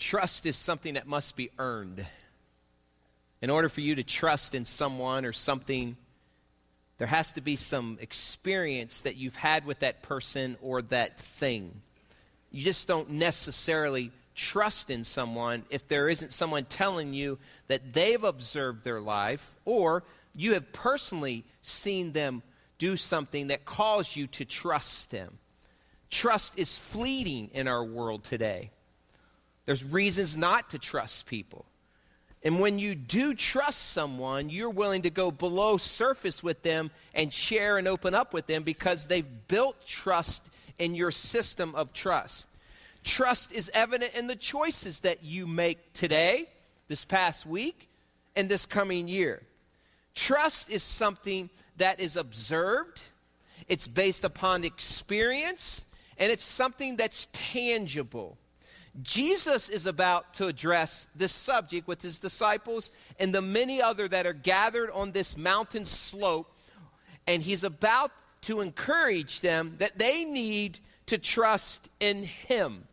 trust is something that must be earned. In order for you to trust in someone or something, there has to be some experience that you've had with that person or that thing. You just don't necessarily trust in someone if there isn't someone telling you that they've observed their life or you have personally seen them do something that caused you to trust them. Trust is fleeting in our world today. There's reasons not to trust people. And when you do trust someone, you're willing to go below surface with them and share and open up with them because they've built trust in your system of trust. Trust is evident in the choices that you make today, this past week, and this coming year. Trust is something that is observed, it's based upon experience, and it's something that's tangible. Jesus is about to address this subject with his disciples and the many other that are gathered on this mountain slope, and he's about to encourage them that they need to trust in him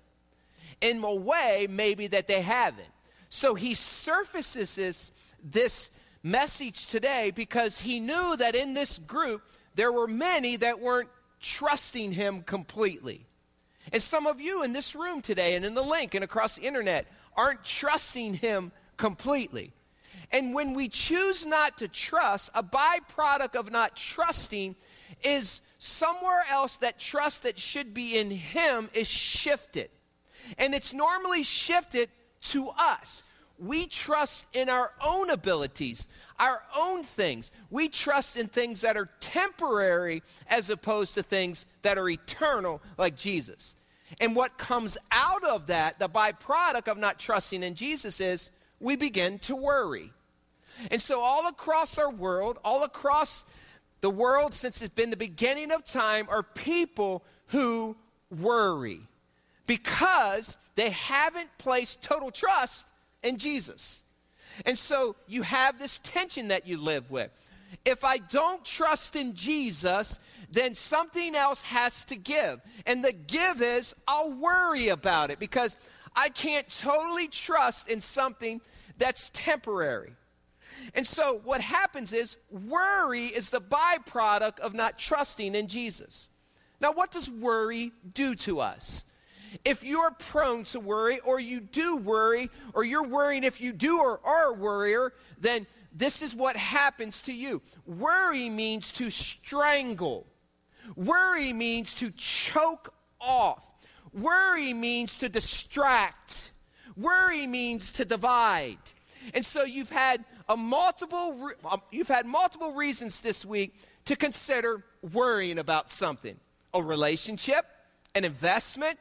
in a way maybe that they haven't. So he surfaces this, this message today because he knew that in this group there were many that weren't trusting him completely. And some of you in this room today and in the link and across the internet aren't trusting him completely. And when we choose not to trust, a byproduct of not trusting is somewhere else that trust that should be in him is shifted. And it's normally shifted to us. We trust in our own abilities, our own things. We trust in things that are temporary as opposed to things that are eternal, like Jesus. And what comes out of that, the byproduct of not trusting in Jesus, is we begin to worry. And so, all across our world, all across the world since it's been the beginning of time, are people who worry because they haven't placed total trust in Jesus. And so you have this tension that you live with. If I don't trust in Jesus, then something else has to give. And the give is I'll worry about it because I can't totally trust in something that's temporary. And so what happens is worry is the byproduct of not trusting in Jesus. Now, what does worry do to us? If you're prone to worry, or you do worry, or you're worrying if you do or are a worrier, then this is what happens to you. Worry means to strangle, worry means to choke off, worry means to distract, worry means to divide. And so you've had a multiple um, you've had multiple reasons this week to consider worrying about something. A relationship, an investment,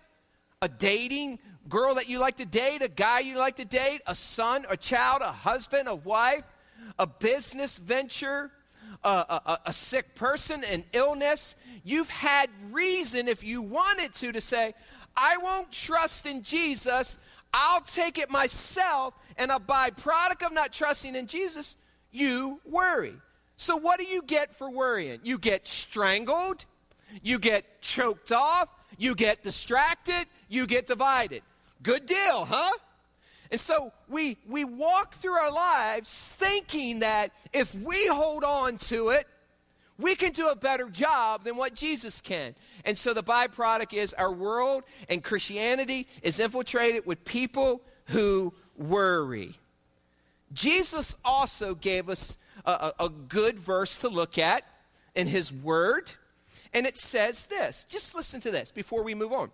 a dating girl that you like to date, a guy you like to date, a son, a child, a husband, a wife, a business venture, a, a, a, sick person, an illness. You've had reason, if you wanted to, to say, I won't trust in Jesus. I'll take it myself. And a byproduct of not trusting in Jesus, you worry. So, what do you get for worrying? You get strangled, you get choked off, you get distracted, you get divided. Good deal, huh? And so we, we walk through our lives thinking that if we hold on to it, we can do a better job than what Jesus can. And so the byproduct is our world and Christianity is infiltrated with people who worry. Jesus also gave us a, a, a good verse to look at in his word. And it says this. Just listen to this before we move on.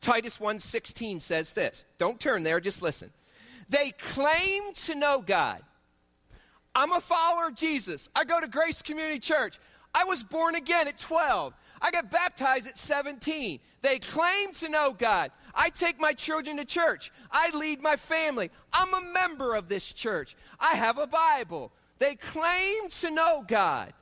Titus 1:16 says this. Don't turn there, just listen. They claim to know God. I'm a follower of Jesus. I go to Grace Community Church. I was born again at 12. I got baptized at 17. They claim to know God. I take my children to church. I lead my family. I'm a member of this church. I have a Bible. They claim to know God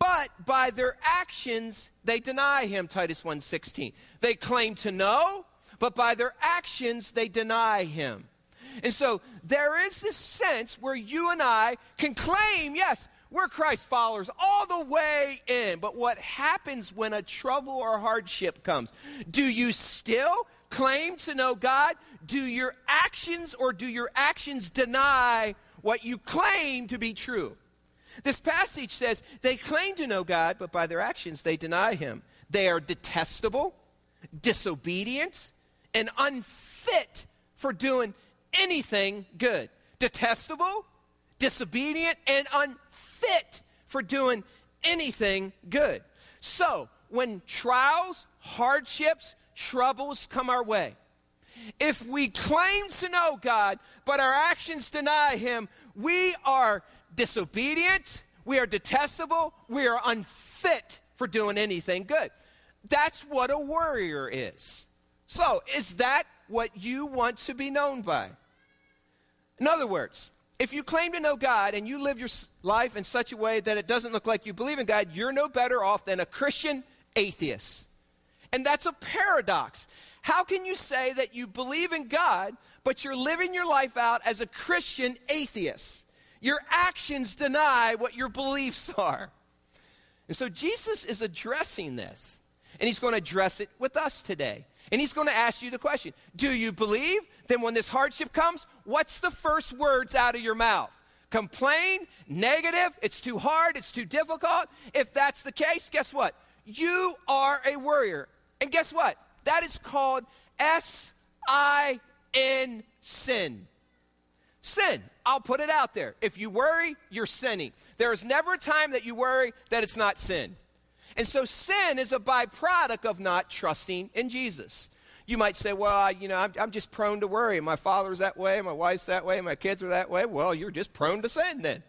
but by their actions they deny him titus 1.16 they claim to know but by their actions they deny him and so there is this sense where you and i can claim yes We're Christ followers all the way in. But what happens when a trouble or hardship comes? Do you still claim to know God? Do your actions or do your actions deny what you claim to be true? This passage says they claim to know God, but by their actions they deny Him. They are detestable, disobedient, and unfit for doing anything good. Detestable, disobedient, and unfit for doing anything good. So, when trials, hardships, troubles come our way, if we claim to know God, but our actions deny Him, we are disobedient, we are detestable, we are unfit for doing anything good. That's what a warrior is. So, is that what you want to be known by? In other words, if you claim to know God and you live your life in such a way that it doesn't look like you believe in God, you're no better off than a Christian atheist. And that's a paradox. How can you say that you believe in God, but you're living your life out as a Christian atheist? Your actions deny what your beliefs are. And so Jesus is addressing this, and he's going to address it with us today. And he's going to ask you the question Do you believe? Then, when this hardship comes, what's the first words out of your mouth? Complain, negative, it's too hard, it's too difficult. If that's the case, guess what? You are a worrier. And guess what? That is called S I N sin. Sin. I'll put it out there. If you worry, you're sinning. There is never a time that you worry that it's not sin. And so sin is a byproduct of not trusting in Jesus. You might say, well, I, you know, I'm, I'm, just prone to worry. My father's that way, my wife's that way, my kids are that way. Well, you're just prone to sin then.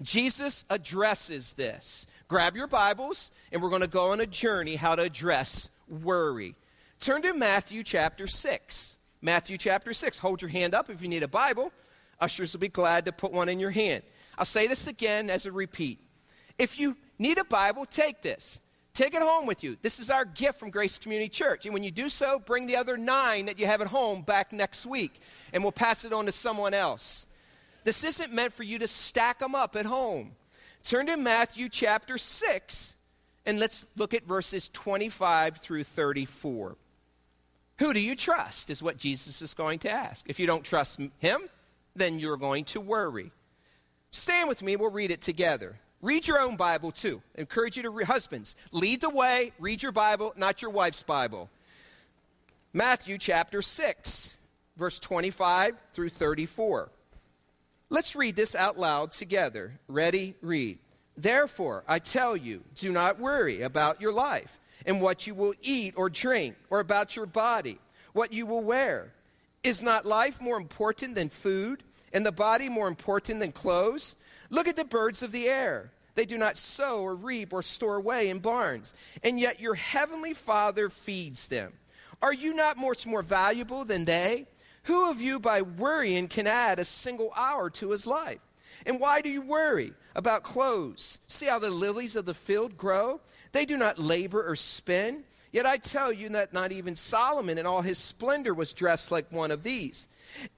Jesus addresses this. Grab your Bibles, and we're going to go on a journey how to address worry. Turn to Matthew chapter 6. Matthew chapter 6. Hold your hand up if you need a Bible. Ushers will be glad to put one in your hand. I'll say this again as a repeat. If you need a Bible, take this. Take it home with you. This is our gift from Grace Community Church. And when you do so, bring the other nine that you have at home back next week, and we'll pass it on to someone else. This isn't meant for you to stack them up at home. Turn to Matthew chapter 6, and let's look at verses 25 through 34. Who do you trust, is what Jesus is going to ask. If you don't trust him, then you're going to worry. Stand with me, we'll read it together. Read your own Bible too. I encourage you to, husbands, lead the way, read your Bible, not your wife's Bible. Matthew chapter 6, verse 25 through 34. Let's read this out loud together. Ready? Read. Therefore, I tell you, do not worry about your life and what you will eat or drink, or about your body, what you will wear. Is not life more important than food, and the body more important than clothes? Look at the birds of the air. They do not sow or reap or store away in barns, and yet your heavenly Father feeds them. Are you not much more valuable than they? Who of you, by worrying, can add a single hour to his life? And why do you worry about clothes? See how the lilies of the field grow? They do not labor or spin. Yet I tell you that not even Solomon in all his splendor was dressed like one of these.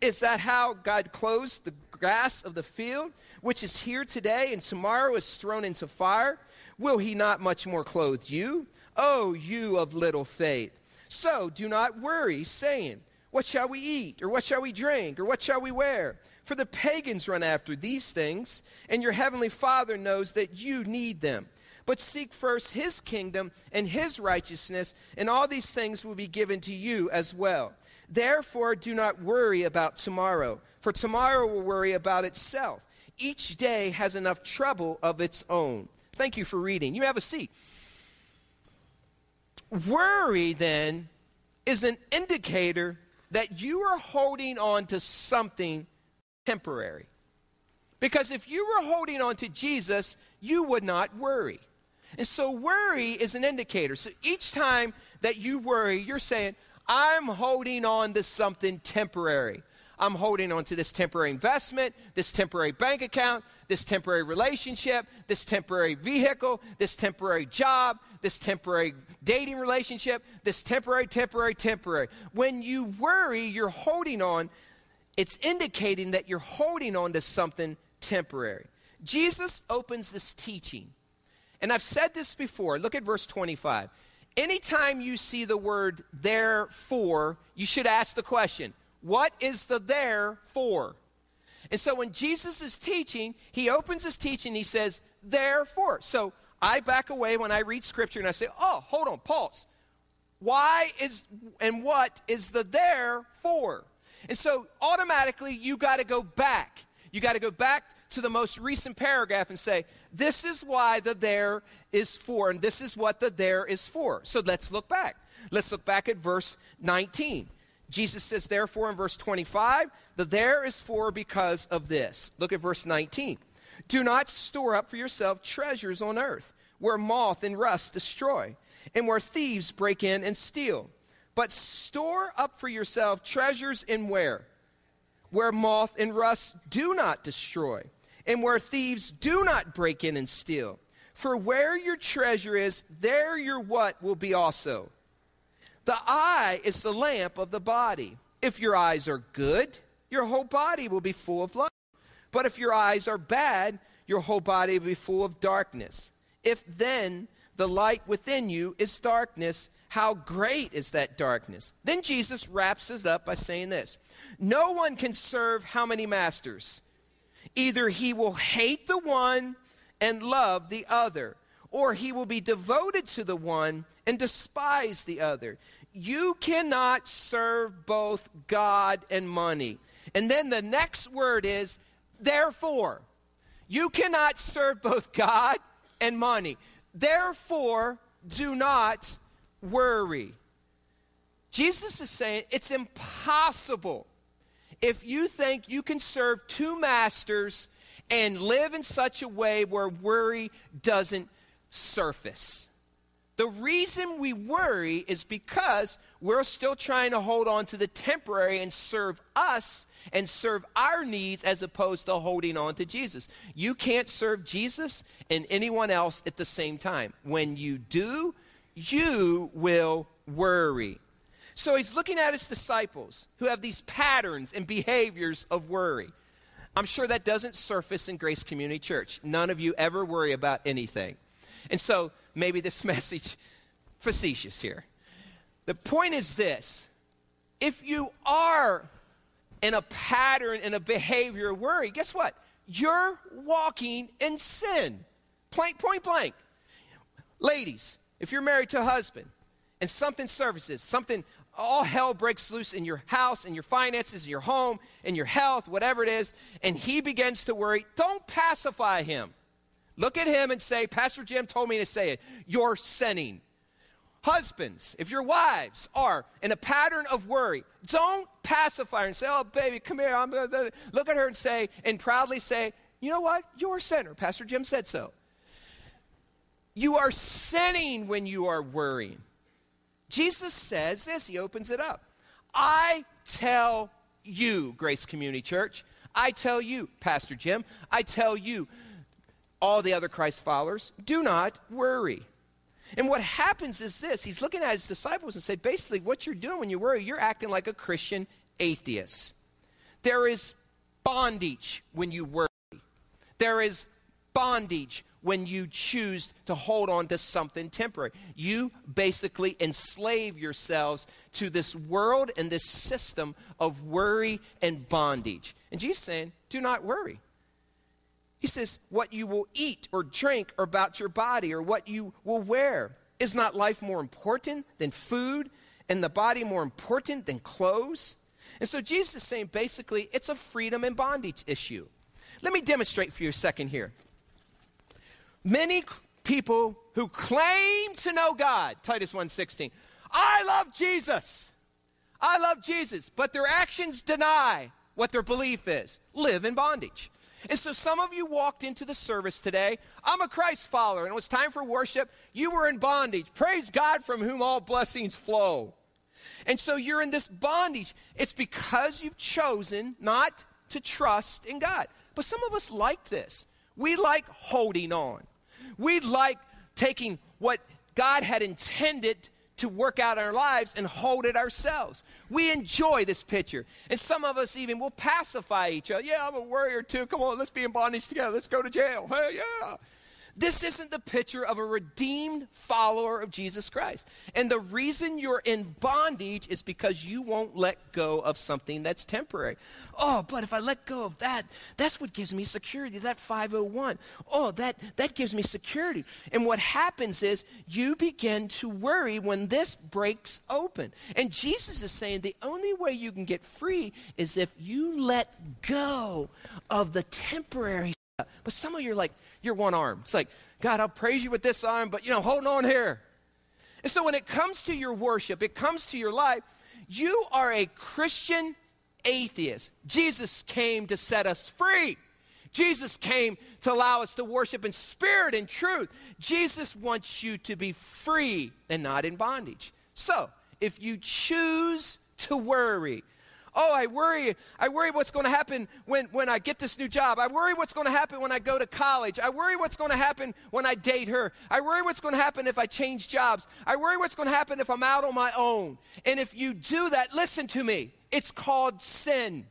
Is that how God clothes the grass of the field, which is here today and tomorrow is thrown into fire? Will he not much more clothe you? Oh, you of little faith. So do not worry, saying, What shall we eat? Or what shall we drink? Or what shall we wear? For the pagans run after these things, and your heavenly Father knows that you need them. But seek first his kingdom and his righteousness, and all these things will be given to you as well. Therefore, do not worry about tomorrow, for tomorrow will worry about itself. Each day has enough trouble of its own. Thank you for reading. You have a seat. Worry, then, is an indicator that you are holding on to something temporary. Because if you were holding on to Jesus, you would not worry. And so worry is an indicator. So each time that you worry, you're saying, I'm holding on to something temporary. I'm holding on to this temporary investment, this temporary bank account, this temporary relationship, this temporary vehicle, this temporary job, this temporary dating relationship, this temporary, temporary, temporary. When you worry, you're holding on, it's indicating that you're holding on to something temporary. Jesus opens this teaching. And I've said this before. Look at verse 25. Anytime you see the word therefore, you should ask the question, what is the there for? And so when Jesus is teaching, he opens his teaching, he says, therefore. So I back away when I read scripture and I say, oh, hold on, pause. Why is and what is the there for? And so automatically you got to go back. You got to go back to the most recent paragraph and say, this is why the there is for, and this is what the there is for. So let's look back. Let's look back at verse 19. Jesus says, therefore, in verse 25, the there is for because of this. Look at verse 19. Do not store up for yourself treasures on earth, where moth and rust destroy, and where thieves break in and steal. But store up for yourself treasures in where? Where moth and rust do not destroy, and where thieves do not break in and steal. For where your treasure is, there your what will be also. The eye is the lamp of the body. If your eyes are good, your whole body will be full of light. But if your eyes are bad, your whole body will be full of darkness. If then the light within you is darkness, how great is that darkness? Then Jesus wraps us up by saying this No one can serve how many masters? Either he will hate the one and love the other, or he will be devoted to the one and despise the other. You cannot serve both God and money. And then the next word is, therefore. You cannot serve both God and money. Therefore, do not worry. Jesus is saying it's impossible if you think you can serve two masters and live in such a way where worry doesn't surface. The reason we worry is because we're still trying to hold on to the temporary and serve us and serve our needs as opposed to holding on to Jesus. You can't serve Jesus and anyone else at the same time. When you do, you will worry. So he's looking at his disciples who have these patterns and behaviors of worry. I'm sure that doesn't surface in Grace Community Church. None of you ever worry about anything. And so maybe this message facetious here. The point is this if you are in a pattern and a behavior of worry, guess what? You're walking in sin. Point, point blank. Ladies, if you're married to a husband and something surfaces, something all hell breaks loose in your house, in your finances, in your home, in your health, whatever it is, and he begins to worry, don't pacify him. Look at him and say, Pastor Jim told me to say it. You're sinning. Husbands, if your wives are in a pattern of worry, don't pacify her and say, Oh, baby, come here. I'm gonna, look at her and say, and proudly say, You know what? You're a sinner. Pastor Jim said so. You are sinning when you are worrying. Jesus says this, he opens it up. I tell you, Grace Community Church, I tell you, Pastor Jim, I tell you, all the other Christ followers, do not worry. And what happens is this he's looking at his disciples and said, basically, what you're doing when you worry, you're acting like a Christian atheist. There is bondage when you worry, there is bondage when you choose to hold on to something temporary. You basically enslave yourselves to this world and this system of worry and bondage. And Jesus saying, do not worry. He says, what you will eat or drink or about your body or what you will wear. Is not life more important than food and the body more important than clothes? And so Jesus is saying basically it's a freedom and bondage issue. Let me demonstrate for you a second here. Many people who claim to know God, Titus 1:16, I love Jesus. I love Jesus, but their actions deny what their belief is. Live in bondage. And so some of you walked into the service today. I'm a Christ follower, and it was time for worship. You were in bondage. Praise God from whom all blessings flow. And so you're in this bondage. It's because you've chosen not to trust in God. But some of us like this. We like holding on. We like taking what God had intended to work out in our lives and hold it ourselves. We enjoy this picture. And some of us even will pacify each other. Yeah, I'm a warrior too. Come on, let's be in bondage together. Let's go to jail. Hey, yeah. This isn't the picture of a redeemed follower of Jesus Christ. And the reason you're in bondage is because you won't let go of something that's temporary. Oh, but if I let go of that, that's what gives me security, that 501. Oh, that, that gives me security. And what happens is you begin to worry when this breaks open. And Jesus is saying the only way you can get free is if you let go of the temporary. But some of you are like, your one arm. It's like, God, I'll praise you with this arm, but you know, hold on here. And so when it comes to your worship, it comes to your life, you are a Christian atheist. Jesus came to set us free. Jesus came to allow us to worship in spirit and truth. Jesus wants you to be free and not in bondage. So, if you choose to worry, Oh, I worry. I worry what's going to happen when, when I get this new job. I worry what's going to happen when I go to college. I worry what's going to happen when I date her. I worry what's going to happen if I change jobs. I worry what's going to happen if I'm out on my own. And if you do that, listen to me. It's called sin.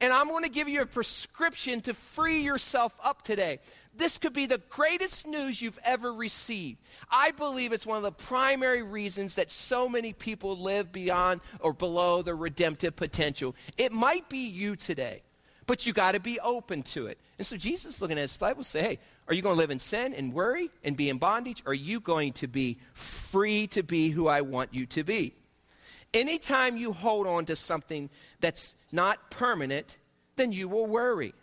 And I'm going to give you a prescription to free yourself up today. This could be the greatest news you've ever received. I believe it's one of the primary reasons that so many people live beyond or below their redemptive potential. It might be you today, but you got to be open to it. And so Jesus looking at his disciples say, "Hey, are you going to live in sin and worry and be in bondage? Or are you going to be free to be who I want you to be? Anytime you hold on to something that's not permanent, then you will worry.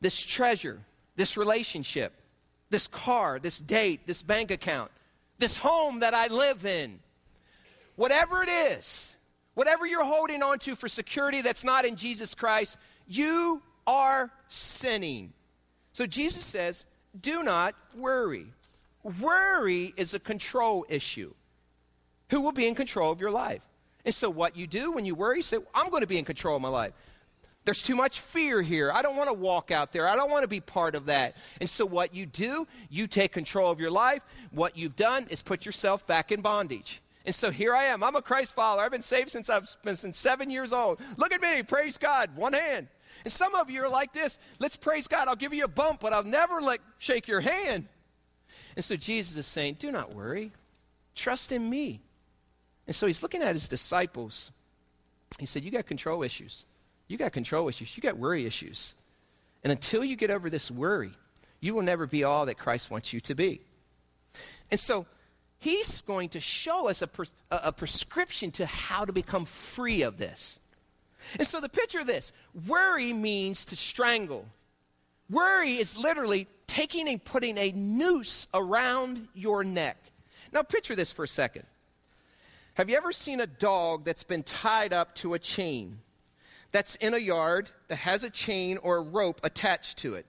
This treasure, this relationship, this car, this date, this bank account, this home that I live in, whatever it is, whatever you're holding on to for security that's not in Jesus Christ, you are sinning. So Jesus says, do not worry. Worry is a control issue. Who will be in control of your life? And so, what you do when you worry, you say, I'm going to be in control of my life. There's too much fear here. I don't want to walk out there. I don't want to be part of that. And so, what you do, you take control of your life. What you've done is put yourself back in bondage. And so here I am. I'm a Christ follower. I've been saved since I've been since seven years old. Look at me. Praise God. One hand. And some of you are like this. Let's praise God. I'll give you a bump, but I'll never let shake your hand. And so Jesus is saying, Do not worry. Trust in me. And so he's looking at his disciples. He said, You got control issues. You got control issues. You got worry issues. And until you get over this worry, you will never be all that Christ wants you to be. And so he's going to show us a, a, prescription to how to become free of this. And so the picture of this worry means to strangle. Worry is literally taking and putting a noose around your neck. Now, picture this for a second. Have you ever seen a dog that's been tied up to a chain? that's in a yard that has a chain or a rope attached to it.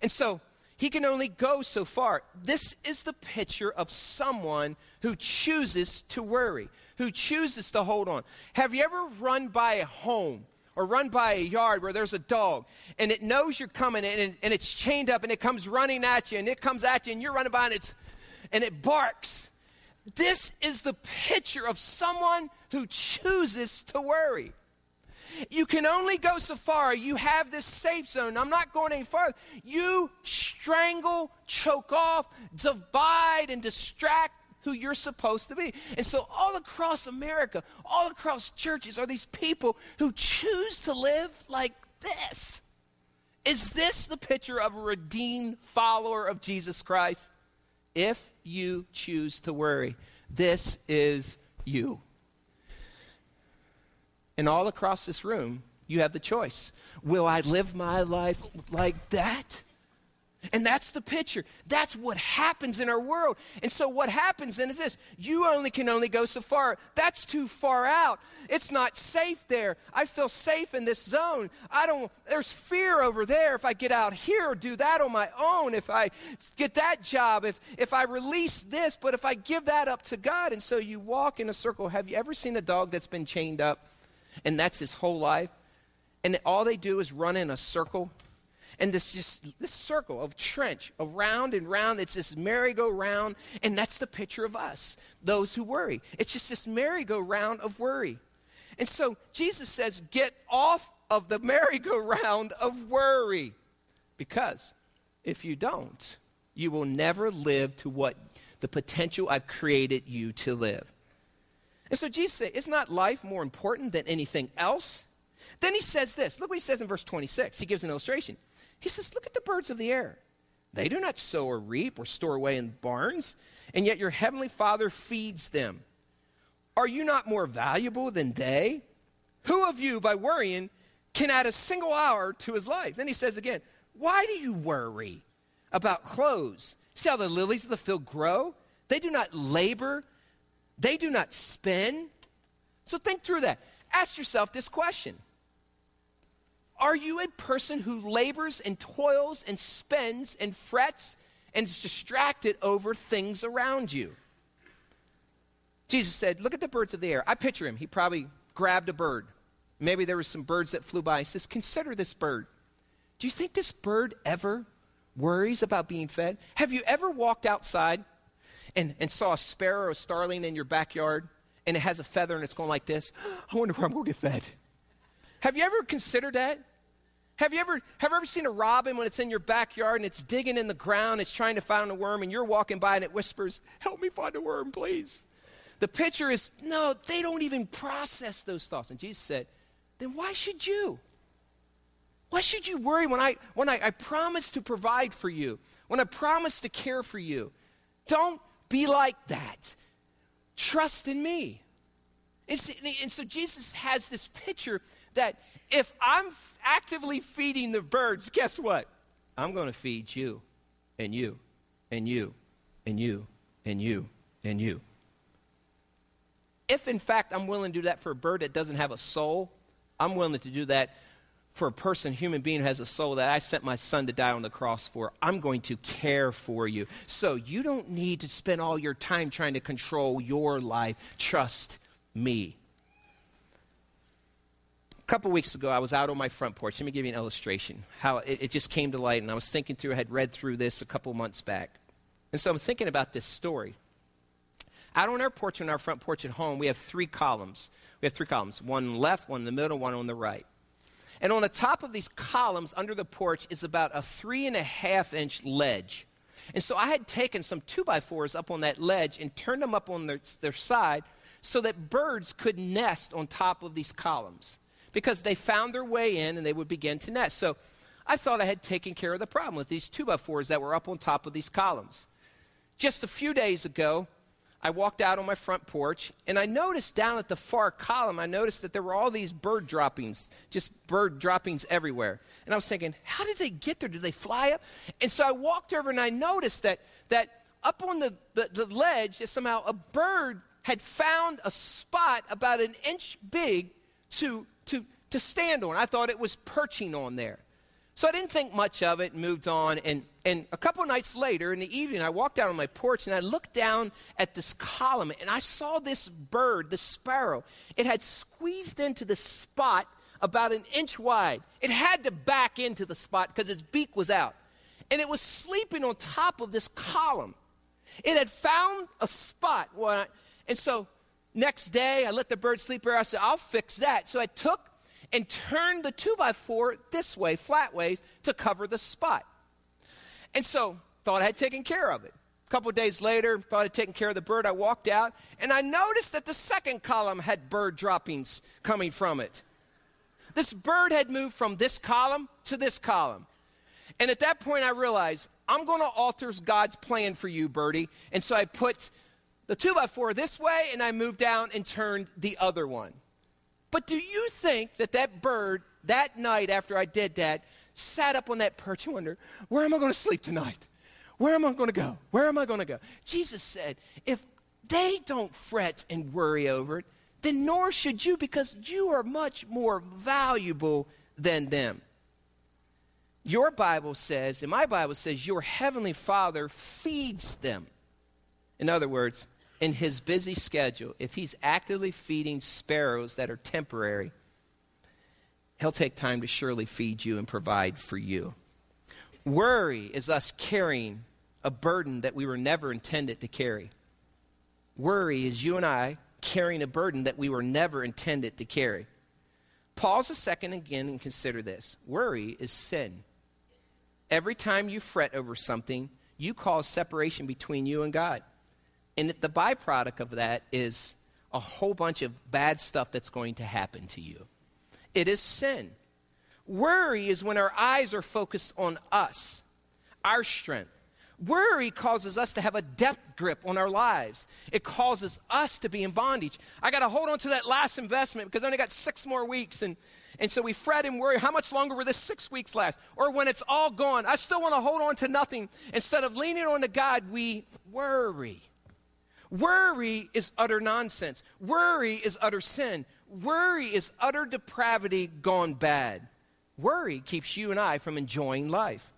And so he can only go so far. This is the picture of someone who chooses to worry, who chooses to hold on. Have you ever run by a home or run by a yard where there's a dog and it knows you're coming and, and it's chained up and it comes running at you and it comes at you and you're running by and, it's, and it barks? This is the picture of someone who chooses to worry. You can only go so far. You have this safe zone. I'm not going any farther. You strangle, choke off, divide, and distract who you're supposed to be. And so, all across America, all across churches, are these people who choose to live like this. Is this the picture of a redeemed follower of Jesus Christ? If you choose to worry, this is you. And all across this room, you have the choice. Will I live my life like that? And that's the picture. That's what happens in our world. And so what happens then is this you only can only go so far. That's too far out. It's not safe there. I feel safe in this zone. I don't there's fear over there if I get out here do that on my own, if I get that job, if if I release this, but if I give that up to God. And so you walk in a circle. Have you ever seen a dog that's been chained up? and that's his whole life. And all they do is run in a circle. And this just this circle of trench around and round it's this merry-go-round and that's the picture of us those who worry. It's just this merry-go-round of worry. And so jesus says get off of the merry-go-round of worry because if you don't you will never live to what the potential i've created you to live. And so jesus said is not life more important than anything else? Then he says this. Look what he says in verse 26 he gives an illustration he says, Look at the birds of the air. They do not sow or reap or store away in barns, and yet your heavenly Father feeds them. Are you not more valuable than they? Who of you, by worrying, can add a single hour to his life? Then he says again, Why do you worry about clothes? See how the lilies of the field grow? They do not labor, they do not spin. So think through that. Ask yourself this question are you a person who labors and toils and spends and frets and is distracted over things around you? Jesus said, Look at the birds of the air. I picture him. He probably grabbed a bird. Maybe there were some birds that flew by. He says, Consider this bird. Do you think this bird ever worries about being fed? Have you ever walked outside and, and saw a sparrow or a starling in your backyard and it has a feather and it's going like this? I wonder where I'm going to get fed. Have you ever considered that? Have you ever have you ever seen a robin when it's in your backyard and it's digging in the ground, it's trying to find a worm, and you're walking by and it whispers, Help me find a worm, please. The picture is, no, they don't even process those thoughts. And Jesus said, Then why should you? Why should you worry when I when I, I promise to provide for you, when I promise to care for you? Don't be like that. Trust in me. And so, and so Jesus has this picture that if I'm actively feeding the birds, guess what? I'm going to feed you and you and you and you and you and you. If in fact I'm willing to do that for a bird that doesn't have a soul, I'm willing to do that for a person, human being who has a soul that I sent my son to die on the cross for. I'm going to care for you. So you don't need to spend all your time trying to control your life. Trust me. A couple weeks ago, I was out on my front porch. Let me give you an illustration. How it, it just came to light, and I was thinking through, I had read through this a couple months back. And so I'm thinking about this story. Out on our porch, on our front porch at home, we have three columns. We have three columns one left, one in the middle, one on the right. And on the top of these columns under the porch is about a three and a half inch ledge. And so I had taken some two by fours up on that ledge and turned them up on their, their side so that birds could nest on top of these columns because they found their way in and they would begin to nest. So I thought I had taken care of the problem with these two by fours that were up on top of these columns. Just a few days ago, I walked out on my front porch and I noticed down at the far column, I noticed that there were all these bird droppings, just bird droppings everywhere. And I was thinking, how did they get there? Did they fly up? And so I walked over and I noticed that, that up on the, the, the ledge, somehow a bird had found a spot about an inch big to to, to stand on. I thought it was perching on there. So I didn't think much of it and moved on. And, and a couple nights later in the evening, I walked out on my porch and I looked down at this column and I saw this bird, the sparrow. It had squeezed into the spot about an inch wide. It had to back into the spot because its beak was out. And it was sleeping on top of this column. It had found a spot. And so Next day, I let the bird sleep there. I said, I'll fix that. So I took and turned the two by four this way, flat ways, to cover the spot. And so, thought I had taken care of it. A couple days later, thought I'd taken care of the bird. I walked out, and I noticed that the second column had bird droppings coming from it. This bird had moved from this column to this column. And at that point, I realized I'm going to alter God's plan for you, Birdie. And so I put the two by four this way, and I moved down and turned the other one. But do you think that that bird, that night after I did that, sat up on that perch and wondered, where am I going to sleep tonight? Where am I going to go? Where am I going to go? Jesus said, if they don't fret and worry over it, then nor should you, because you are much more valuable than them. Your Bible says, and my Bible says, your heavenly Father feeds them. In other words, in his busy schedule, if he's actively feeding sparrows that are temporary, he'll take time to surely feed you and provide for you. Worry is us carrying a burden that we were never intended to carry. Worry is you and I carrying a burden that we were never intended to carry. Pause a second again and consider this worry is sin. Every time you fret over something, you cause separation between you and God. And the byproduct of that is a whole bunch of bad stuff that's going to happen to you. It is sin. Worry is when our eyes are focused on us, our strength. Worry causes us to have a depth grip on our lives. It causes us to be in bondage. I got to hold on to that last investment because I only got six more weeks. And, and so we fret and worry. How much longer will this six weeks last? Or when it's all gone, I still want to hold on to nothing. Instead of leaning on to God, we worry. Worry is utter nonsense. Worry is utter sin. Worry is utter depravity gone bad. Worry keeps you and I from enjoying life.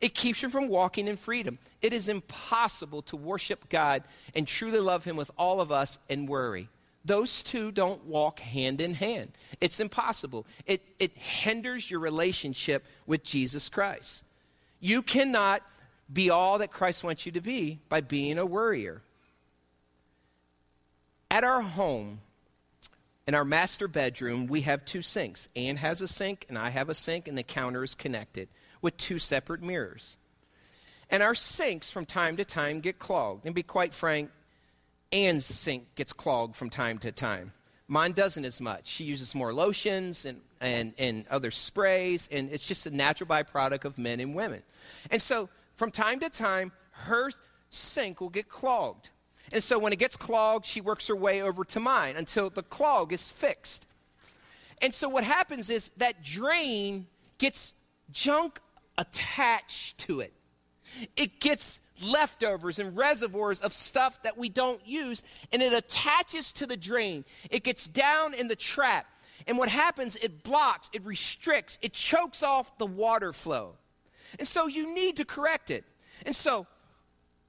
It keeps you from walking in freedom. It is impossible to worship God and truly love Him with all of us and worry. Those two don't walk hand in hand. It's impossible. It, it hinders your relationship with Jesus Christ. You cannot be all that Christ wants you to be by being a worrier. At our home, in our master bedroom, we have two sinks. Anne has a sink, and I have a sink, and the counter is connected with two separate mirrors. And our sinks from time to time get clogged. And be quite frank, Anne's sink gets clogged from time to time. Mine doesn't as much. She uses more lotions and, and, and other sprays, and it's just a natural byproduct of men and women. And so from time to time, her sink will get clogged. And so when it gets clogged, she works her way over to mine until the clog is fixed. And so what happens is that drain gets junk attached to it. It gets leftovers and reservoirs of stuff that we don't use, and it attaches to the drain. It gets down in the trap. And what happens, it blocks, it restricts, it chokes off the water flow. And so you need to correct it. And so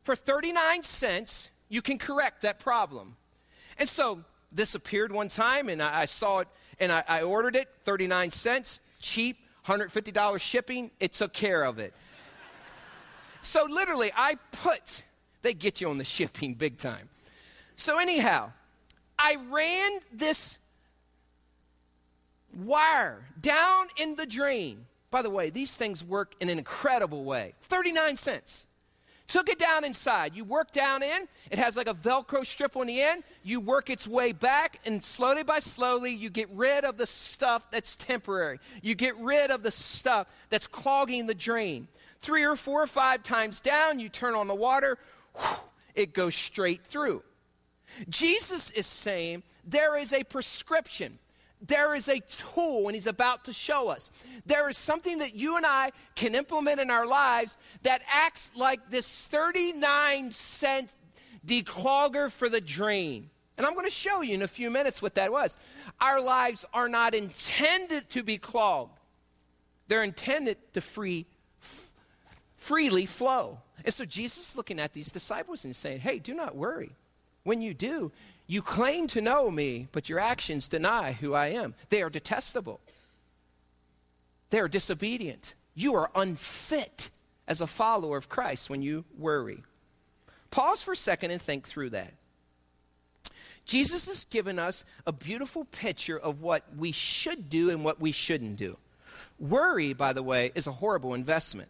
for 39 cents, you can correct that problem. And so this appeared one time, and I, I saw it, and I, I ordered it, 39 cents, cheap, $150 shipping, it took care of it. so literally, I put, they get you on the shipping big time. So, anyhow, I ran this wire down in the drain. By the way, these things work in an incredible way 39 cents. Took it down inside. You work down in, it has like a Velcro strip on the end. You work its way back, and slowly by slowly, you get rid of the stuff that's temporary. You get rid of the stuff that's clogging the drain. Three or four or five times down, you turn on the water, whew, it goes straight through. Jesus is saying there is a prescription there is a tool, and he's about to show us. There is something that you and I can implement in our lives that acts like this 39 cent declogger for the drain. And I'm going to show you in a few minutes what that was. Our lives are not intended to be clogged, they're intended to free, f- freely flow. And so Jesus is looking at these disciples and saying, Hey, do not worry. When you do, you claim to know me, but your actions deny who I am. They are detestable. They are disobedient. You are unfit as a follower of Christ when you worry. Pause for a second and think through that. Jesus has given us a beautiful picture of what we should do and what we shouldn't do. Worry, by the way, is a horrible investment.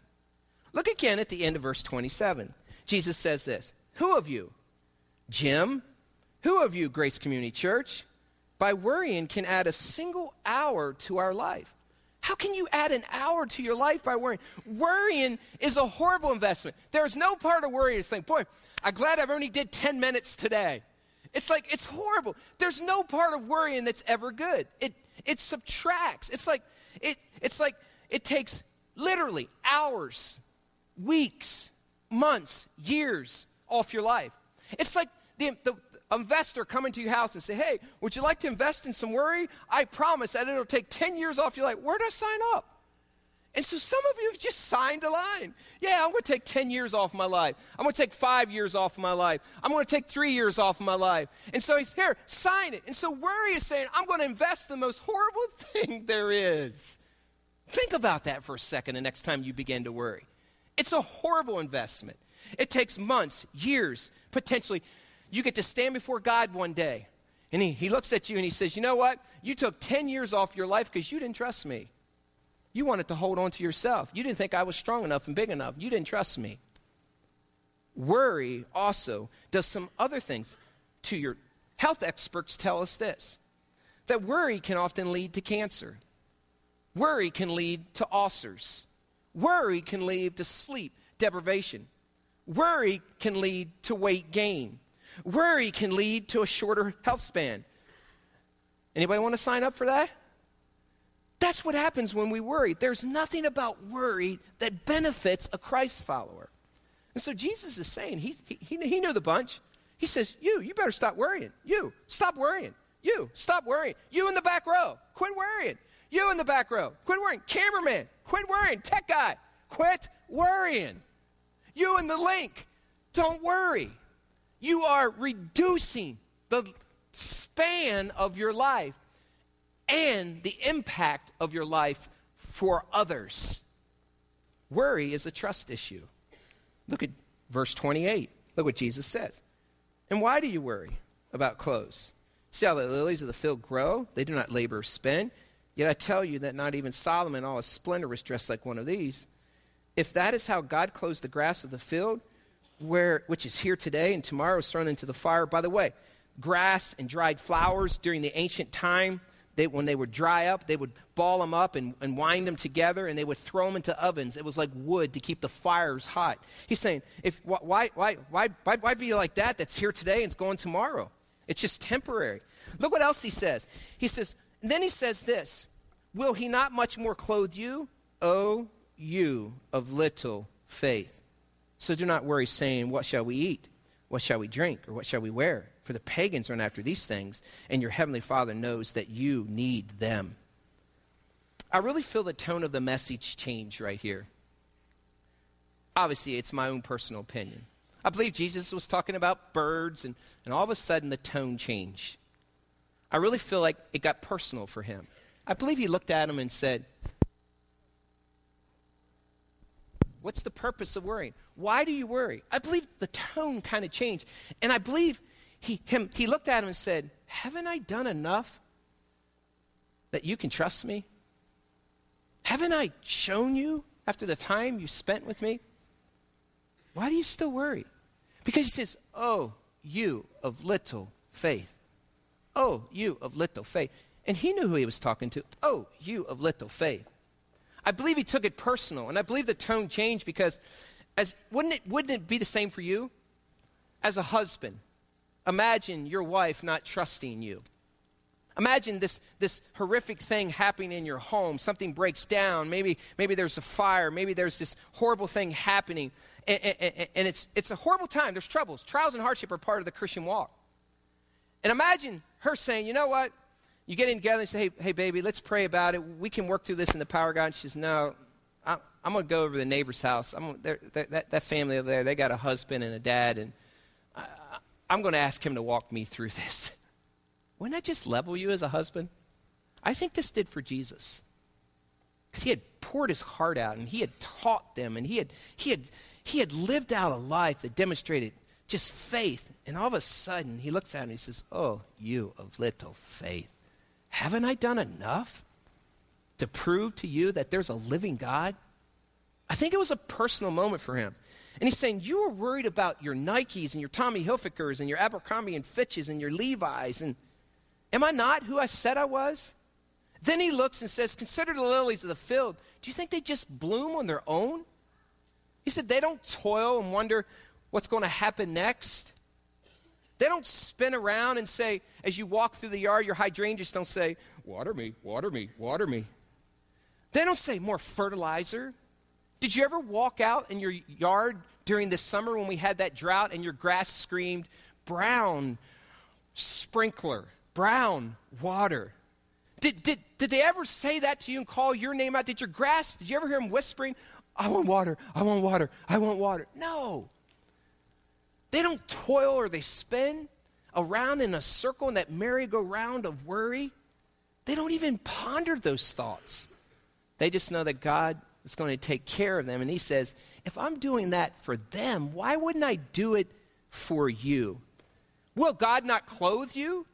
Look again at the end of verse 27. Jesus says this Who of you, Jim, who of you, Grace Community Church, by worrying can add a single hour to our life? How can you add an hour to your life by worrying? Worrying is a horrible investment. There's no part of worrying to think, boy, I'm glad I've only did 10 minutes today. It's like, it's horrible. There's no part of worrying that's ever good. It, it subtracts. It's like, it, it's like it takes literally hours, weeks, months, years off your life. It's like the, the, investor come into your house and say, hey, would you like to invest in some worry? I promise that it'll take 10 years off your life. Where do I sign up? And so some of you have just signed a line. Yeah, I'm going to take 10 years off my life. I'm going to take five years off my life. I'm going to take three years off my life. And so he's here, sign it. And so worry is saying, I'm going to invest the most horrible thing there is. Think about that for a second the next time you begin to worry. It's a horrible investment. It takes months, years, potentially. You get to stand before God one day, and he, he looks at you and he says, You know what? You took 10 years off your life because you didn't trust me. You wanted to hold on to yourself. You didn't think I was strong enough and big enough. You didn't trust me. Worry also does some other things to your health experts tell us this that worry can often lead to cancer. Worry can lead to ulcers. Worry can lead to sleep deprivation. Worry can lead to weight gain. Worry can lead to a shorter health span. Anybody want to sign up for that? That's what happens when we worry. There's nothing about worry that benefits a Christ follower. And so Jesus is saying, he, he, he knew the bunch. He says, You, you better stop worrying. You, stop worrying. You, stop worrying. You in the back row, quit worrying. You in the back row, quit worrying. Cameraman, quit worrying. Tech guy, quit worrying. You in the link, don't worry. You are reducing the span of your life and the impact of your life for others. Worry is a trust issue. Look at verse 28. Look what Jesus says. And why do you worry about clothes? See how the lilies of the field grow? They do not labor or spin. Yet I tell you that not even Solomon, all his splendor, was dressed like one of these. If that is how God clothes the grass of the field, where, which is here today and tomorrow is thrown into the fire. By the way, grass and dried flowers during the ancient time, they, when they would dry up, they would ball them up and, and wind them together and they would throw them into ovens. It was like wood to keep the fires hot. He's saying, if, why, why, why, why, why be like that that's here today and it's going tomorrow? It's just temporary. Look what else he says. He says, then he says this Will he not much more clothe you, O you of little faith? So do not worry, saying, What shall we eat? What shall we drink? Or what shall we wear? For the pagans run after these things, and your heavenly Father knows that you need them. I really feel the tone of the message change right here. Obviously, it's my own personal opinion. I believe Jesus was talking about birds, and, and all of a sudden the tone changed. I really feel like it got personal for him. I believe he looked at him and said, What's the purpose of worrying? Why do you worry? I believe the tone kind of changed. And I believe he, him, he looked at him and said, Haven't I done enough that you can trust me? Haven't I shown you after the time you spent with me? Why do you still worry? Because he says, Oh, you of little faith. Oh, you of little faith. And he knew who he was talking to. Oh, you of little faith. I believe he took it personal, and I believe the tone changed because, as wouldn't it wouldn't it be the same for you, as a husband? Imagine your wife not trusting you. Imagine this, this horrific thing happening in your home. Something breaks down. Maybe, maybe there's a fire. Maybe there's this horrible thing happening. And, and, and, it's, it's a horrible time. There's troubles. Trials and hardship are part of the Christian walk. And imagine her saying, you know what? You get in together and say, hey, hey, baby, let's pray about it. We can work through this in the power of God. And she says, no, I'm, I'm going to go over to the neighbor's house. They're, they're, that, that family over there, they got a husband and a dad, and I, I'm going to ask him to walk me through this. Wouldn't that just level you as a husband? I think this did for Jesus. Because he had poured his heart out and he had taught them and he had, he, had, he had lived out a life that demonstrated just faith. And all of a sudden, he looks at him and he says, Oh, you of little faith. Haven't I done enough to prove to you that there's a living God? I think it was a personal moment for him. And he's saying, You were worried about your Nikes and your Tommy Hilfigers and your Abercrombie and Fitches and your Levi's. And am I not who I said I was? Then he looks and says, Consider the lilies of the field. Do you think they just bloom on their own? He said, They don't toil and wonder what's going to happen next. They don't spin around and say, as you walk through the yard, your hydrangeas don't say, water me, water me, water me. They don't say, more fertilizer. Did you ever walk out in your yard during the summer when we had that drought and your grass screamed, brown sprinkler, brown water? Did, did, did they ever say that to you and call your name out? Did your grass, did you ever hear them whispering, I want water, I want water, I want water? No. They don't toil or they spin around in a circle in that merry-go-round of worry. They don't even ponder those thoughts. They just know that God is going to take care of them. And he says, if I'm doing that for them, why wouldn't I do it for you? Will God not clothe you?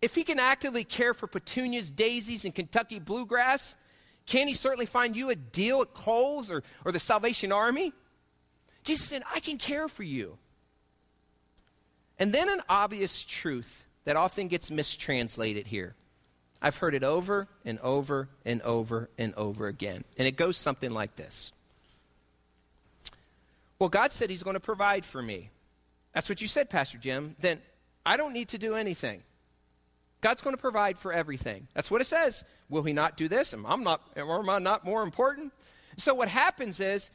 If he can actively care for petunias, daisies, and Kentucky bluegrass, can he certainly find you a deal at Kohl's or, or the Salvation Army? Jesus said, I can care for you. And then an obvious truth that often gets mistranslated here. I've heard it over and over and over and over again. And it goes something like this Well, God said He's going to provide for me. That's what you said, Pastor Jim. Then I don't need to do anything. God's going to provide for everything. That's what it says. Will He not do this? Am I not, am I not more important? So what happens is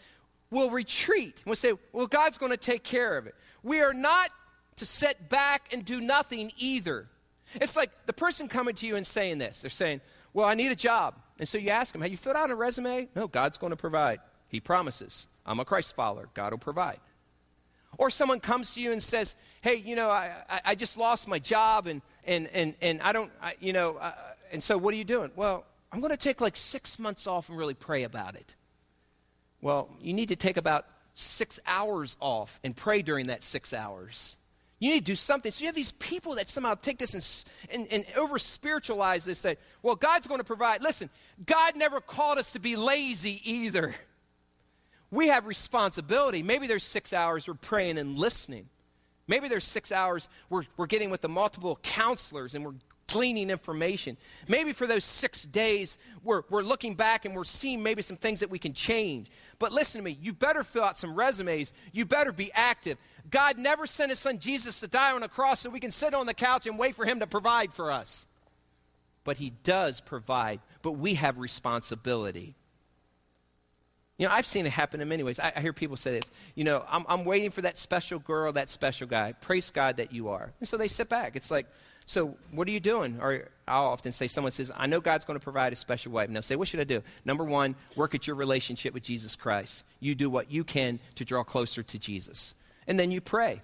we'll retreat. We'll say, well, God's going to take care of it. We are not to sit back and do nothing either. It's like the person coming to you and saying this. They're saying, Well, I need a job. And so you ask them, Have you filled out a resume? No, God's going to provide. He promises. I'm a Christ follower. God will provide. Or someone comes to you and says, Hey, you know, I, I just lost my job and, and, and, and I don't, I, you know, uh, and so what are you doing? Well, I'm going to take like six months off and really pray about it. Well, you need to take about six hours off and pray during that six hours. You need to do something. So you have these people that somehow take this and, and, and over spiritualize this that, well, God's going to provide. Listen, God never called us to be lazy either. We have responsibility. Maybe there's six hours we're praying and listening. Maybe there's six hours we're, we're getting with the multiple counselors and we're gleaning information. Maybe for those six days, we're, we're looking back and we're seeing maybe some things that we can change. But listen to me, you better fill out some resumes. You better be active. God never sent his son Jesus to die on a cross so we can sit on the couch and wait for him to provide for us. But he does provide, but we have responsibility. You know, I've seen it happen in many ways. I, I hear people say this, you know, I'm, I'm waiting for that special girl, that special guy. Praise God that you are. And so they sit back. It's like, so, what are you doing? Or I'll often say, someone says, I know God's going to provide a special wife. And they'll say, What should I do? Number one, work at your relationship with Jesus Christ. You do what you can to draw closer to Jesus. And then you pray.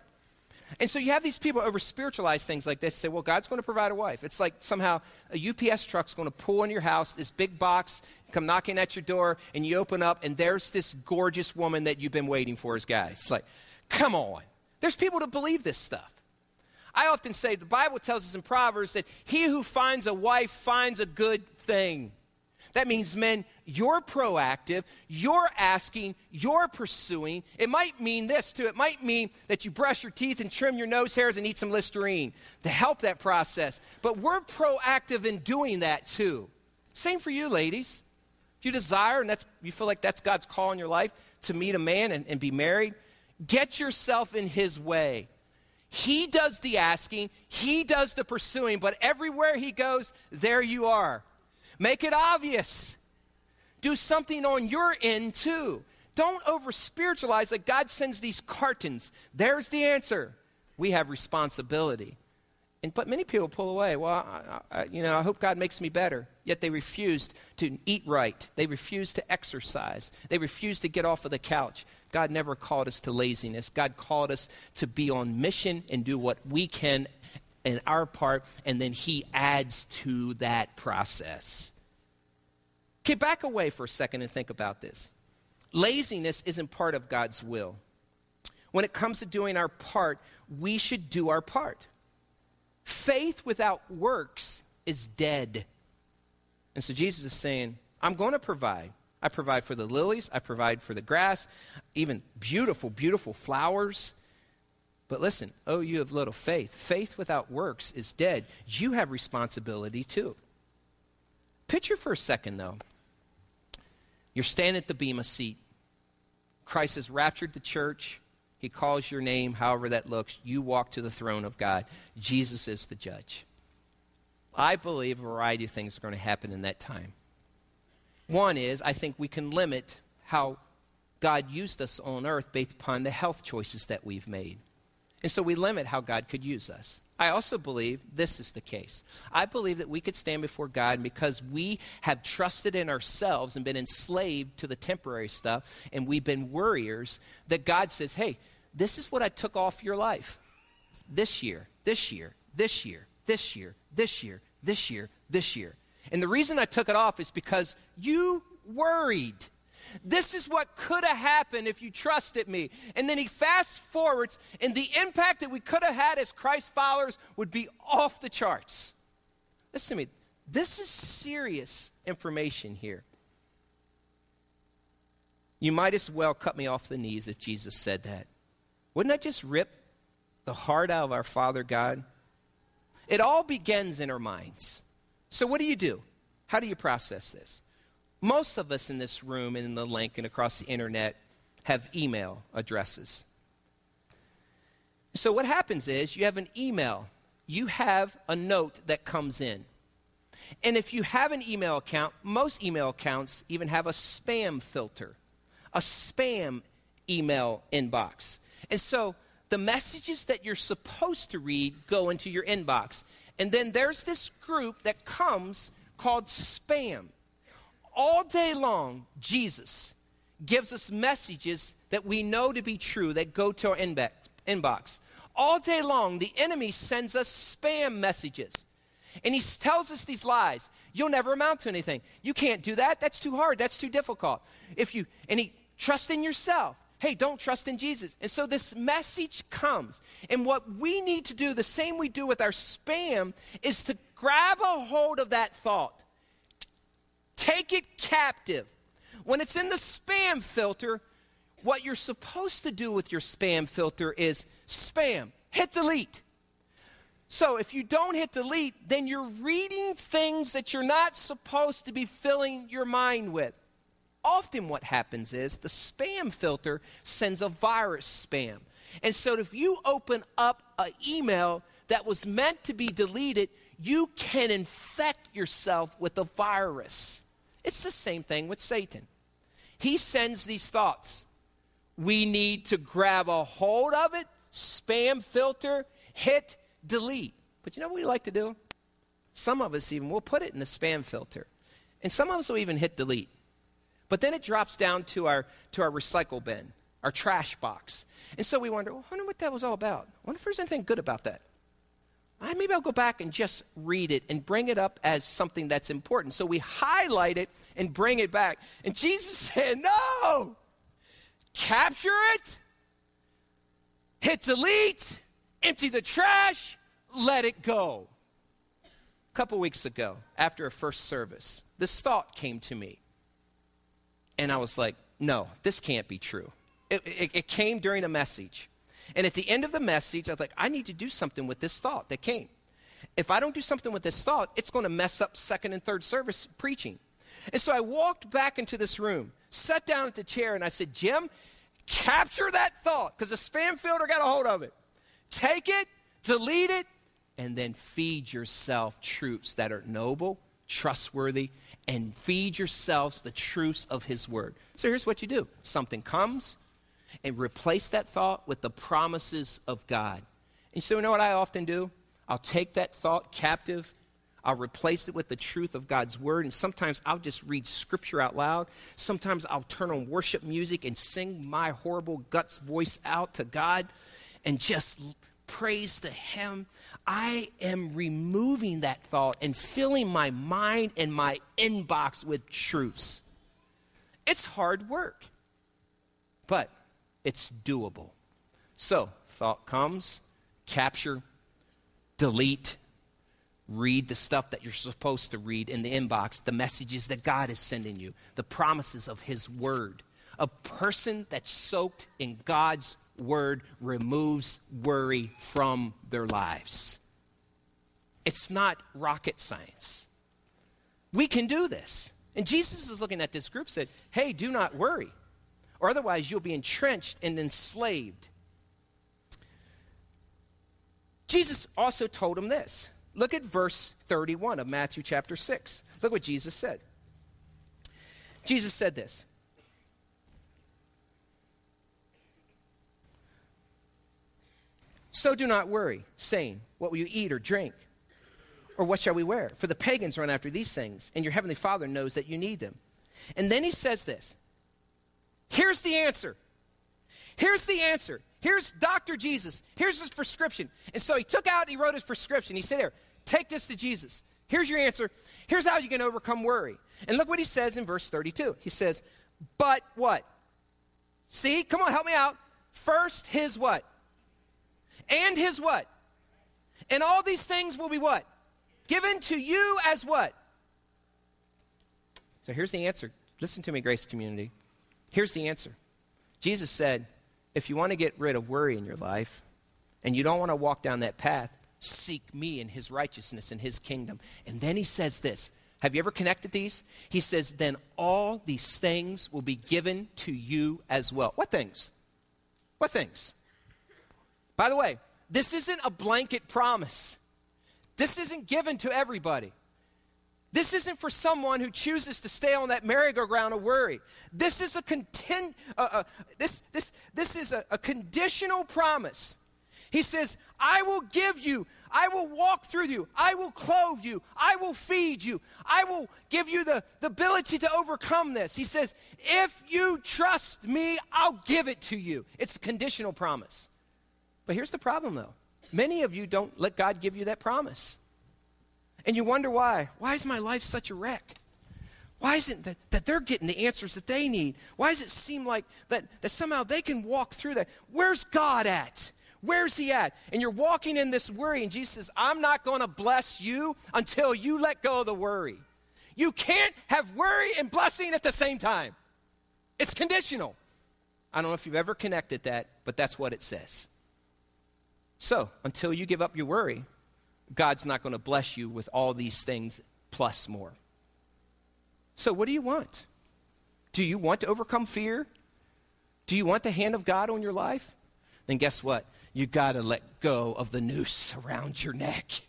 And so you have these people over spiritualize things like this, say, well, God's going to provide a wife. It's like somehow a UPS truck's going to pull in your house, this big box, come knocking at your door, and you open up, and there's this gorgeous woman that you've been waiting for as guys. It's like, come on. There's people that believe this stuff. I often say the Bible tells us in Proverbs that he who finds a wife finds a good thing. That means, men, you're proactive, you're asking, you're pursuing. It might mean this too. It might mean that you brush your teeth and trim your nose hairs and eat some Listerine to help that process. But we're proactive in doing that too. Same for you, ladies. If you desire and that's you feel like that's God's call in your life to meet a man and, and be married, get yourself in his way. He does the asking, He does the pursuing, but everywhere He goes, there you are. Make it obvious. Do something on your end too. Don't over spiritualize like God sends these cartons. There's the answer. We have responsibility. And, but many people pull away. Well, I, I, you know, I hope God makes me better. Yet they refuse to eat right. They refuse to exercise. They refuse to get off of the couch. God never called us to laziness. God called us to be on mission and do what we can in our part, and then He adds to that process. Okay, back away for a second and think about this. Laziness isn't part of God's will. When it comes to doing our part, we should do our part. Faith without works is dead. And so Jesus is saying, I'm going to provide. I provide for the lilies, I provide for the grass, even beautiful, beautiful flowers. But listen, oh, you have little faith. Faith without works is dead. You have responsibility too. Picture for a second, though. You're standing at the Bema seat. Christ has raptured the church. He calls your name, however that looks. You walk to the throne of God. Jesus is the judge. I believe a variety of things are going to happen in that time. One is, I think we can limit how God used us on earth based upon the health choices that we've made. And so we limit how God could use us. I also believe this is the case. I believe that we could stand before God because we have trusted in ourselves and been enslaved to the temporary stuff, and we've been worriers, that God says, hey, this is what I took off your life this year, this year, this year, this year, this year, this year, this year. And the reason I took it off is because you worried. This is what could have happened if you trusted me. And then he fast forwards, and the impact that we could have had as Christ followers would be off the charts. Listen to me. This is serious information here. You might as well cut me off the knees if Jesus said that. Wouldn't that just rip the heart out of our Father God? It all begins in our minds. So, what do you do? How do you process this? Most of us in this room and in the link and across the internet have email addresses. So, what happens is you have an email, you have a note that comes in. And if you have an email account, most email accounts even have a spam filter, a spam email inbox. And so the messages that you're supposed to read go into your inbox. And then there's this group that comes called spam. All day long, Jesus gives us messages that we know to be true that go to our inbox. All day long, the enemy sends us spam messages. And he tells us these lies. You'll never amount to anything. You can't do that. That's too hard. That's too difficult. If you and he trust in yourself. Hey, don't trust in Jesus. And so this message comes. And what we need to do, the same we do with our spam, is to grab a hold of that thought. Take it captive. When it's in the spam filter, what you're supposed to do with your spam filter is spam, hit delete. So if you don't hit delete, then you're reading things that you're not supposed to be filling your mind with. Often, what happens is the spam filter sends a virus spam. And so, if you open up an email that was meant to be deleted, you can infect yourself with a virus. It's the same thing with Satan. He sends these thoughts. We need to grab a hold of it, spam filter, hit delete. But you know what we like to do? Some of us even will put it in the spam filter. And some of us will even hit delete. But then it drops down to our to our recycle bin, our trash box. And so we wonder, well, I wonder what that was all about. I wonder if there's anything good about that. maybe I'll go back and just read it and bring it up as something that's important. So we highlight it and bring it back. And Jesus said, No! Capture it, hit delete, empty the trash, let it go. A couple weeks ago, after a first service, this thought came to me. And I was like, no, this can't be true. It, it, it, came during a message. And at the end of the message, I was like, I need to do something with this thought that came. If I don't do something with this thought, it's going to mess up second and third service preaching. And so I walked back into this room, sat down at the chair, and I said, Jim, capture that thought because the spam filter got a hold of it. Take it, delete it, and then feed yourself truths that are noble, trustworthy, and feed yourselves the truths of His Word. So here's what you do something comes, and replace that thought with the promises of God. And so, you know what I often do? I'll take that thought captive. I'll replace it with the truth of God's word. And sometimes I'll just read scripture out loud. Sometimes I'll turn on worship music and sing my horrible guts voice out to God and just praise to Him, I am removing that thought and filling my mind and my inbox with truths. It's hard work, but it's doable. So, thought comes, capture, delete, read the stuff that you're supposed to read in the inbox, the messages that God is sending you, the promises of His Word. A person that's soaked in God's word removes worry from their lives. It's not rocket science. We can do this. And Jesus is looking at this group said, "Hey, do not worry, or otherwise you'll be entrenched and enslaved." Jesus also told him this. Look at verse 31 of Matthew chapter 6. Look what Jesus said. Jesus said this So do not worry, saying, What will you eat or drink? Or what shall we wear? For the pagans run after these things, and your heavenly Father knows that you need them. And then he says this Here's the answer. Here's the answer. Here's Dr. Jesus. Here's his prescription. And so he took out, he wrote his prescription. He said, There, take this to Jesus. Here's your answer. Here's how you can overcome worry. And look what he says in verse 32. He says, But what? See, come on, help me out. First, his what? And his what? And all these things will be what? Given to you as what? So here's the answer. Listen to me, Grace Community. Here's the answer. Jesus said, if you want to get rid of worry in your life and you don't want to walk down that path, seek me and his righteousness and his kingdom. And then he says this. Have you ever connected these? He says, then all these things will be given to you as well. What things? What things? By the way, this isn't a blanket promise. This isn't given to everybody. This isn't for someone who chooses to stay on that merry-go-round of worry. This is a content, uh, uh, this, this, this is a, a conditional promise. He says, I will give you, I will walk through you, I will clothe you, I will feed you, I will give you the, the ability to overcome this. He says, if you trust me, I'll give it to you. It's a conditional promise. But here's the problem though many of you don't let God give you that promise. And you wonder why. Why is my life such a wreck? Why isn't that, that they're getting the answers that they need? Why does it seem like that, that somehow they can walk through that? Where's God at? Where's he at? And you're walking in this worry, and Jesus says, I'm not going to bless you until you let go of the worry. You can't have worry and blessing at the same time. It's conditional. I don't know if you've ever connected that, but that's what it says. So, until you give up your worry, God's not going to bless you with all these things plus more. So, what do you want? Do you want to overcome fear? Do you want the hand of God on your life? Then guess what? You got to let go of the noose around your neck.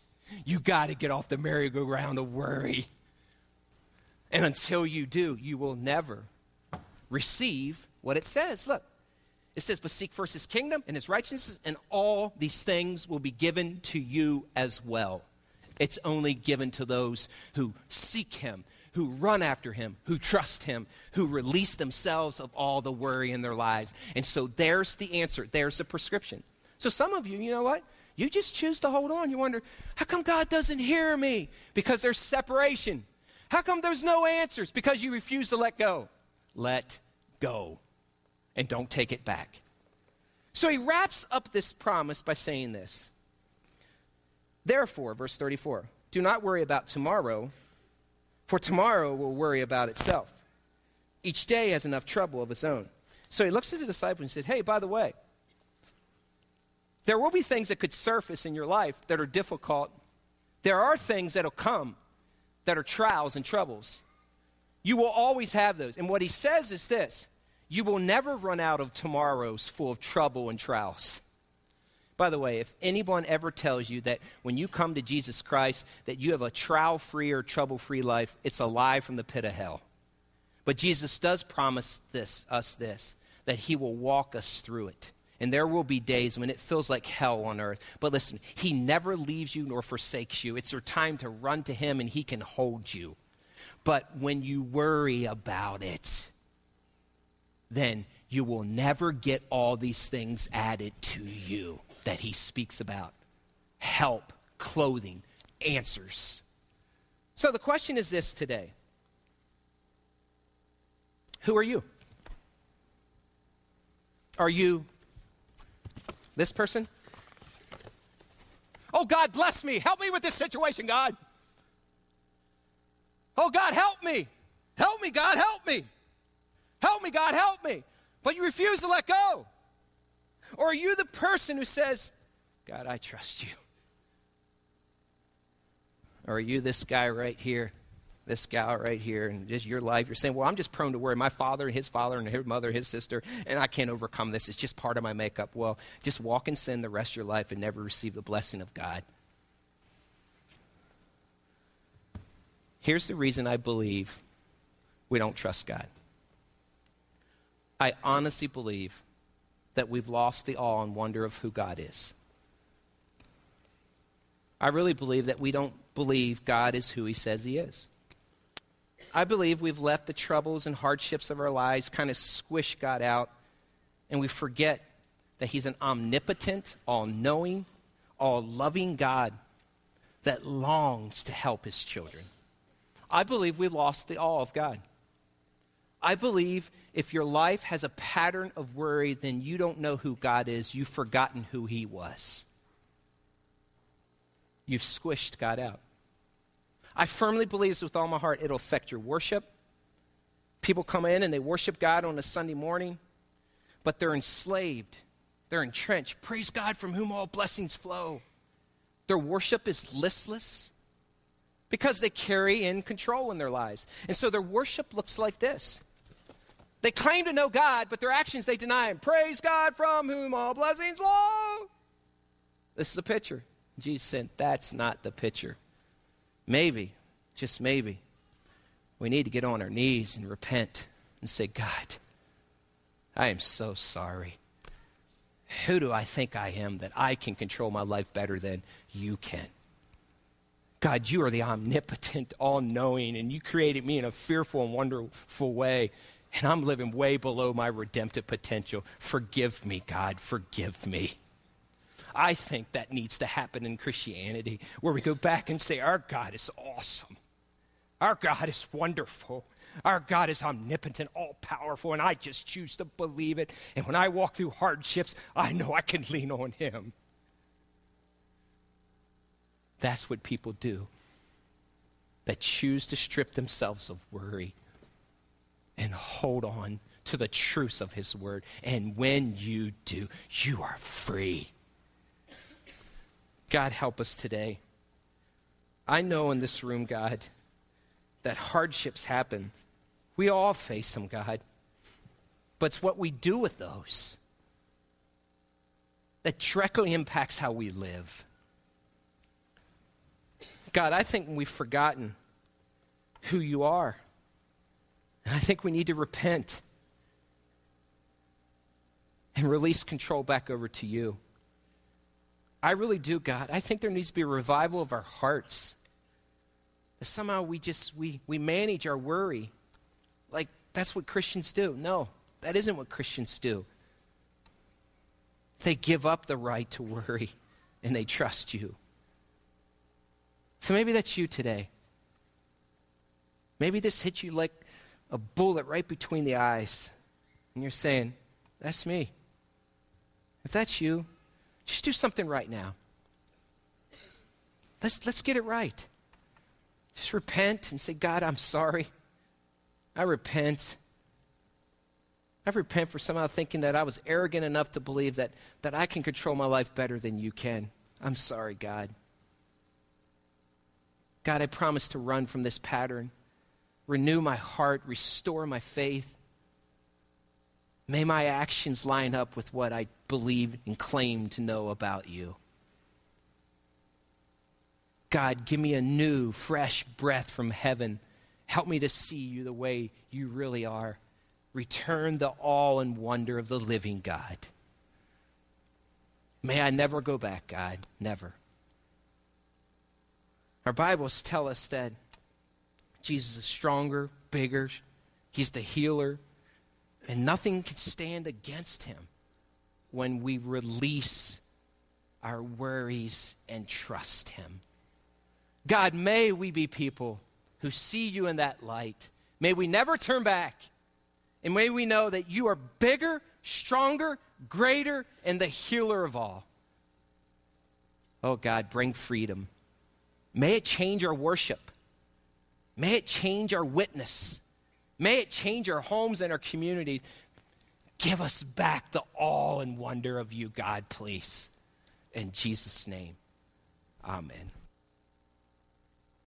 You got to get off the merry-go-round of worry. And until you do, you will never receive what it says. Look, it says, But seek first his kingdom and his righteousness, and all these things will be given to you as well. It's only given to those who seek him, who run after him, who trust him, who release themselves of all the worry in their lives. And so there's the answer, there's the prescription. So some of you, you know what? You just choose to hold on. You wonder, how come God doesn't hear me? Because there's separation. How come there's no answers? Because you refuse to let go. Let go and don't take it back. So he wraps up this promise by saying this. Therefore, verse 34, do not worry about tomorrow, for tomorrow will worry about itself. Each day has enough trouble of its own. So he looks at the disciples and said, Hey, by the way, there will be things that could surface in your life that are difficult. There are things that'll come that are trials and troubles. You will always have those. And what he says is this you will never run out of tomorrows full of trouble and trials. By the way, if anyone ever tells you that when you come to Jesus Christ that you have a trial-free or trouble-free life, it's a lie from the pit of hell. But Jesus does promise this us this that he will walk us through it. And there will be days when it feels like hell on earth. But listen, he never leaves you nor forsakes you. It's your time to run to him and he can hold you. But when you worry about it, then you will never get all these things added to you that he speaks about help, clothing, answers. So the question is this today Who are you? Are you this person? Oh, God, bless me. Help me with this situation, God. Oh, God, help me. Help me, God, help me. Help me, God, help me. But you refuse to let go. Or are you the person who says, God, I trust you? Or are you this guy right here, this gal right here, and just your life? You're saying, Well, I'm just prone to worry. My father and his father and his mother, his sister, and I can't overcome this. It's just part of my makeup. Well, just walk in sin the rest of your life and never receive the blessing of God. Here's the reason I believe we don't trust God. I honestly believe that we've lost the awe and wonder of who God is. I really believe that we don't believe God is who he says he is. I believe we've left the troubles and hardships of our lives kind of squish God out, and we forget that he's an omnipotent, all knowing, all loving God that longs to help his children. I believe we lost the awe of God. I believe if your life has a pattern of worry, then you don't know who God is. You've forgotten who He was. You've squished God out. I firmly believe this with all my heart. It'll affect your worship. People come in and they worship God on a Sunday morning, but they're enslaved. They're entrenched. Praise God from whom all blessings flow. Their worship is listless because they carry in control in their lives. And so their worship looks like this they claim to know God, but their actions they deny Him. Praise God from whom all blessings flow. This is a picture. Jesus said, That's not the picture. Maybe, just maybe, we need to get on our knees and repent and say, God, I am so sorry. Who do I think I am that I can control my life better than you can? God, you are the omnipotent, all knowing, and you created me in a fearful and wonderful way and I'm living way below my redemptive potential. Forgive me, God, forgive me. I think that needs to happen in Christianity, where we go back and say, Our God is awesome. Our God is wonderful. Our God is omnipotent, all powerful, and I just choose to believe it. And when I walk through hardships, I know I can lean on Him. That's what people do that choose to strip themselves of worry and hold on to the truths of His Word. And when you do, you are free. God, help us today. I know in this room, God, that hardships happen. We all face them, God. But it's what we do with those that directly impacts how we live. God, I think we've forgotten who you are. And I think we need to repent and release control back over to you. I really do, God. I think there needs to be a revival of our hearts. Somehow we just we we manage our worry like that's what Christians do. No, that isn't what Christians do. They give up the right to worry and they trust you. So maybe that's you today. Maybe this hit you like a bullet right between the eyes. And you're saying, That's me. If that's you, just do something right now. Let's, let's get it right. Just repent and say, God, I'm sorry. I repent. I repent for somehow thinking that I was arrogant enough to believe that, that I can control my life better than you can. I'm sorry, God. God, I promise to run from this pattern renew my heart, restore my faith. May my actions line up with what I believe and claim to know about you. God, give me a new, fresh breath from heaven. Help me to see you the way you really are. Return the awe and wonder of the living God. May I never go back, God. Never. Our Bibles tell us that Jesus is stronger, bigger. He's the healer. And nothing can stand against him when we release our worries and trust him. God, may we be people who see you in that light. May we never turn back. And may we know that you are bigger, stronger, greater, and the healer of all. Oh, God, bring freedom. May it change our worship. May it change our witness. May it change our homes and our communities. Give us back the awe and wonder of you, God, please. In Jesus' name, amen.